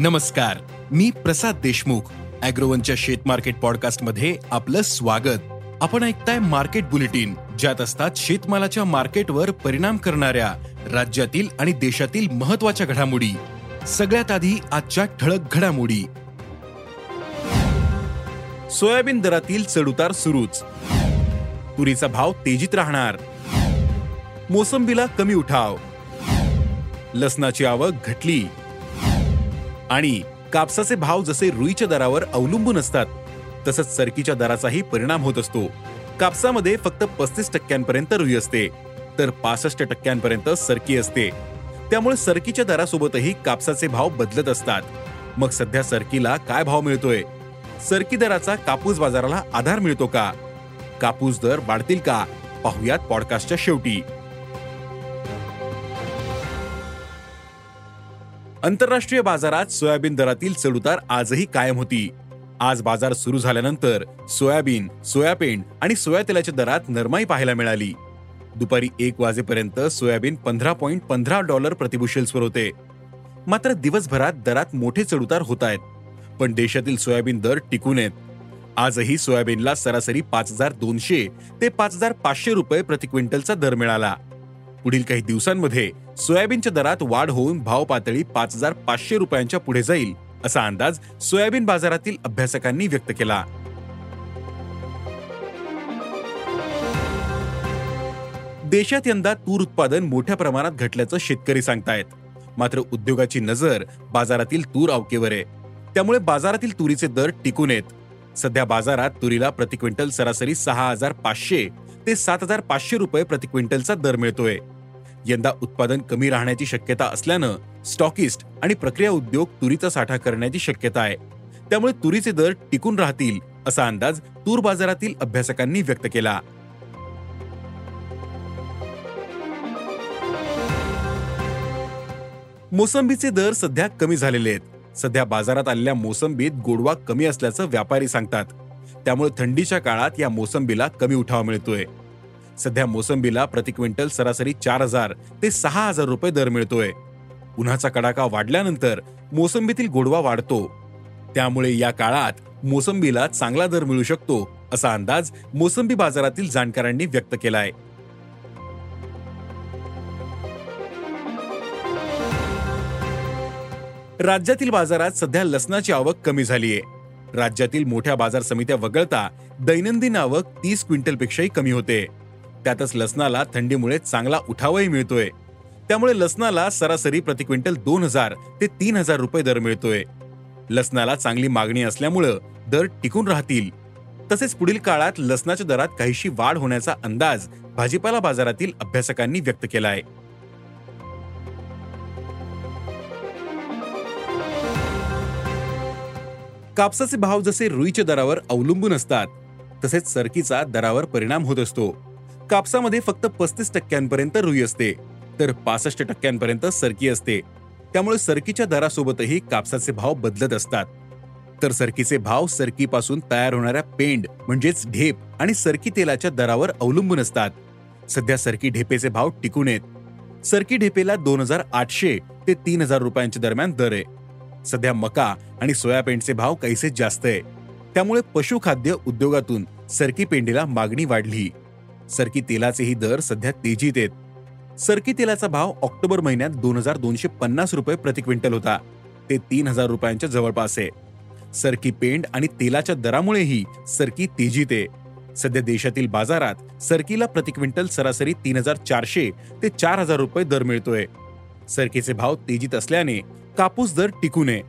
नमस्कार मी प्रसाद देशमुख अॅग्रोवनच्या शेत मार्केट पॉडकास्टमध्ये आपलं स्वागत. आपण ऐकताय मार्केट बुलेटिन ज्यात असतात शेतमालाच्या मार्केटवर परिणाम करणाऱ्या राज्यातील आणि देशातील महत्त्वाच्या घडामोडी. सगळ्यात आधी आजच्या ठळक घडामोडी. सोयाबीन दरातील चढउतार सुरूच. तुरीचा भाव तेजीत राहणार. मोसंबीला कमी उठाव. लसणाची आवक घटली. आणि कापसाचे भाव जसे रुईच्या दरावर अवलंबून असतात तसंच सरकीच्या दराचाही परिणाम होत असतो. कापसामध्ये फक्त पस्तीस टक्क्यांपर्यंत रुई असते तर पासष्ट टक्क्यांपर्यंत सरकी असते. त्यामुळे सरकीच्या दरासोबतही कापसाचे भाव बदलत असतात. मग सध्या सरकीला काय भाव मिळतोय? सरकी दराचा कापूस बाजाराला आधार मिळतो का? कापूस दर वाढतील का? पाहुयात पॉडकास्टच्या शेवटी. आंतरराष्ट्रीय बाजारात सोयाबीन दरातील चढउतार आजही कायम होती. आज बाजार सुरू झाल्यानंतर सोयाबीन सोयाबीन आणि सोया तेलाच्या दरात नरमाई पाहायला मिळाली. दुपारी एक वाजेपर्यंत सोयाबीन पंधरा पॉईंट पंधरा डॉलर प्रतिबुशेल्सवर होते. मात्र दिवसभरात दरात मोठे चढउतार होत आहेत. पण देशातील सोयाबीन दर टिकून आहेत. आजही सोयाबीनला सरासरी पाच हजार दोनशे ते पाच हजार पाचशे रुपये प्रति क्विंटलचा दर मिळाला. पुढील काही दिवसांमध्ये सोयाबीनच्या दरात वाढ होऊन भाव पातळी पाच हजार पाचशे रुपयांच्या पुढे जाईल असा अंदाज सोयाबीन बाजारातील अभ्यासकांनी व्यक्त केला. देशात यंदा तूर उत्पादन मोठ्या प्रमाणात घटल्याचं शेतकरी सांगतायत. मात्र उद्योगाची नजर बाजारातील तूर अवकेवर आहे. त्यामुळे बाजारातील तुरीचे दर टिकून येत सध्या बाजारात तुरीला प्रति क्विंटल सरासरी सहा हजार पाचशे ते सात हजार पाचशे रुपये प्रति क्विंटलचा दर मिळतोय. यंदा उत्पादन कमी राहण्याची शक्यता असल्यानं स्टॉकिस्ट आणि प्रक्रिया उद्योग तुरीचा साठा करण्याची शक्यता आहे. त्यामुळे तुरीचे दर टिकून राहतील असा अंदाज तूर बाजारातील अभ्यासकांनी व्यक्त केला. मोसंबीचे दर सध्या कमी झालेले आहेत. सध्या बाजारात आलेल्या मोसंबीत गोडवा कमी असल्याचं व्यापारी सांगतात. त्यामुळे थंडीच्या काळात या मोसंबीला कमी उठाव मिळतोय. सध्या मोसंबीला प्रति क्विंटल सरासरी चार हजार ते सहा हजार रुपये दर मिळतोय. उन्हाचा कडाका वाढल्यानंतर मोसंबीतील गोडवा वाढतो. त्यामुळे या काळात मोसंबीला चांगला दर मिळू शकतो असा अंदाज मोसंबी बाजारातील जाणकारांनी व्यक्त केलाय. राज्यातील बाजारात सध्या लसणाची आवक कमी झालीय. राज्यातील मोठ्या बाजार समित्या वगळता दैनंदिन आवक तीस क्विंटलपेक्षाही कमी होते. त्यातच लसणाला थंडीमुळे चांगला उठावही मिळतोय. त्यामुळे लसणाला सरासरी प्रति क्विंटल दोन हजार ते तीन हजार रुपये दर मिळतोय. लसणाला चांगली मागणी असल्यामुळं दर टिकून राहतील. तसेच पुढील काळात लसणाच्या दरात काहीशी वाढ होण्याचा अंदाज भाजीपाला बाजारातील अभ्यासकांनी व्यक्त केला आहे कापसाचे भाव जसे रुईच्या दरावर अवलंबून असतात तसेच सरकीचा दरावर परिणाम होत असतो. कापसामध्ये फक्त पस्तीस टक्क्यांपर्यंत रुई असते तर पासष्ट टक्क्यांपर्यंत सरकी असते. त्यामुळे सरकीच्या दरासोबतही कापसाचे भाव बदलत असतात. तर सरकीचे भाव सरकीपासून तयार होणाऱ्या पेंड म्हणजेच ढेप आणि सरकी तेलाच्या दरावर अवलंबून असतात. सध्या सरकी ढेपेचे भाव टिकून आहेत. सरकी ढेपेला दोन हजार आठशे ते तीन हजार रुपयांच्या दरम्यान दर आहे. सध्या मका आणि सोयाबीनचे भाव काहीसे जास्त आहे. त्यामुळे पशुखाद्य उद्योगातून सरकी पेंडीला मागणी वाढली. सरकी तेलाचेही दर सध्या तेजीत आहेत. सरकी तेलाचा भाव ऑक्टोबर महिन्यात दोन हजार दोनशे पन्नास रुपये प्रति क्विंटल होता. ते तीन हजार रुपयांच्या जवळपास आहे. सरकी पेंड आणि तेलाच्या दरामुळेही सरकी तेजीत आहे. सध्या देशातील बाजारात सरकीला प्रति क्विंटल सरासरी तीन हजार चारशे ते चार हजार रुपये दर मिळतोय. सरकीचे भाव तेजीत असल्याने कापूस दर टिकू नये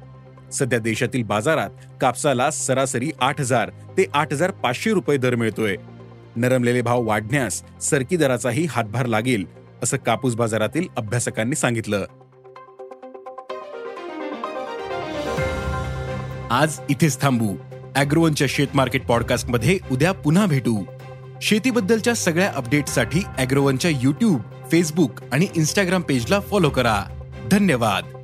सध्या देशातील बाजारात कापसाला सरासरी आठ हजार ते आठ हजार पाचशे रुपये दर मिळतोय. नरमलेले भाव वाढण्यास सरकी दराचाही हातभार लागेल असं कापूस बाजारातील अभ्यासकांनी सांगितलं. आज इथेच थांबू. अॅग्रोवनच्या शेत मार्केट पॉडकास्टमध्ये उद्या पुन्हा भेटू. शेतीबद्दलच्या सगळ्या अपडेटसाठी अॅग्रोवनच्या युट्यूब फेसबुक आणि इन्स्टाग्राम पेजला फॉलो करा. धन्यवाद.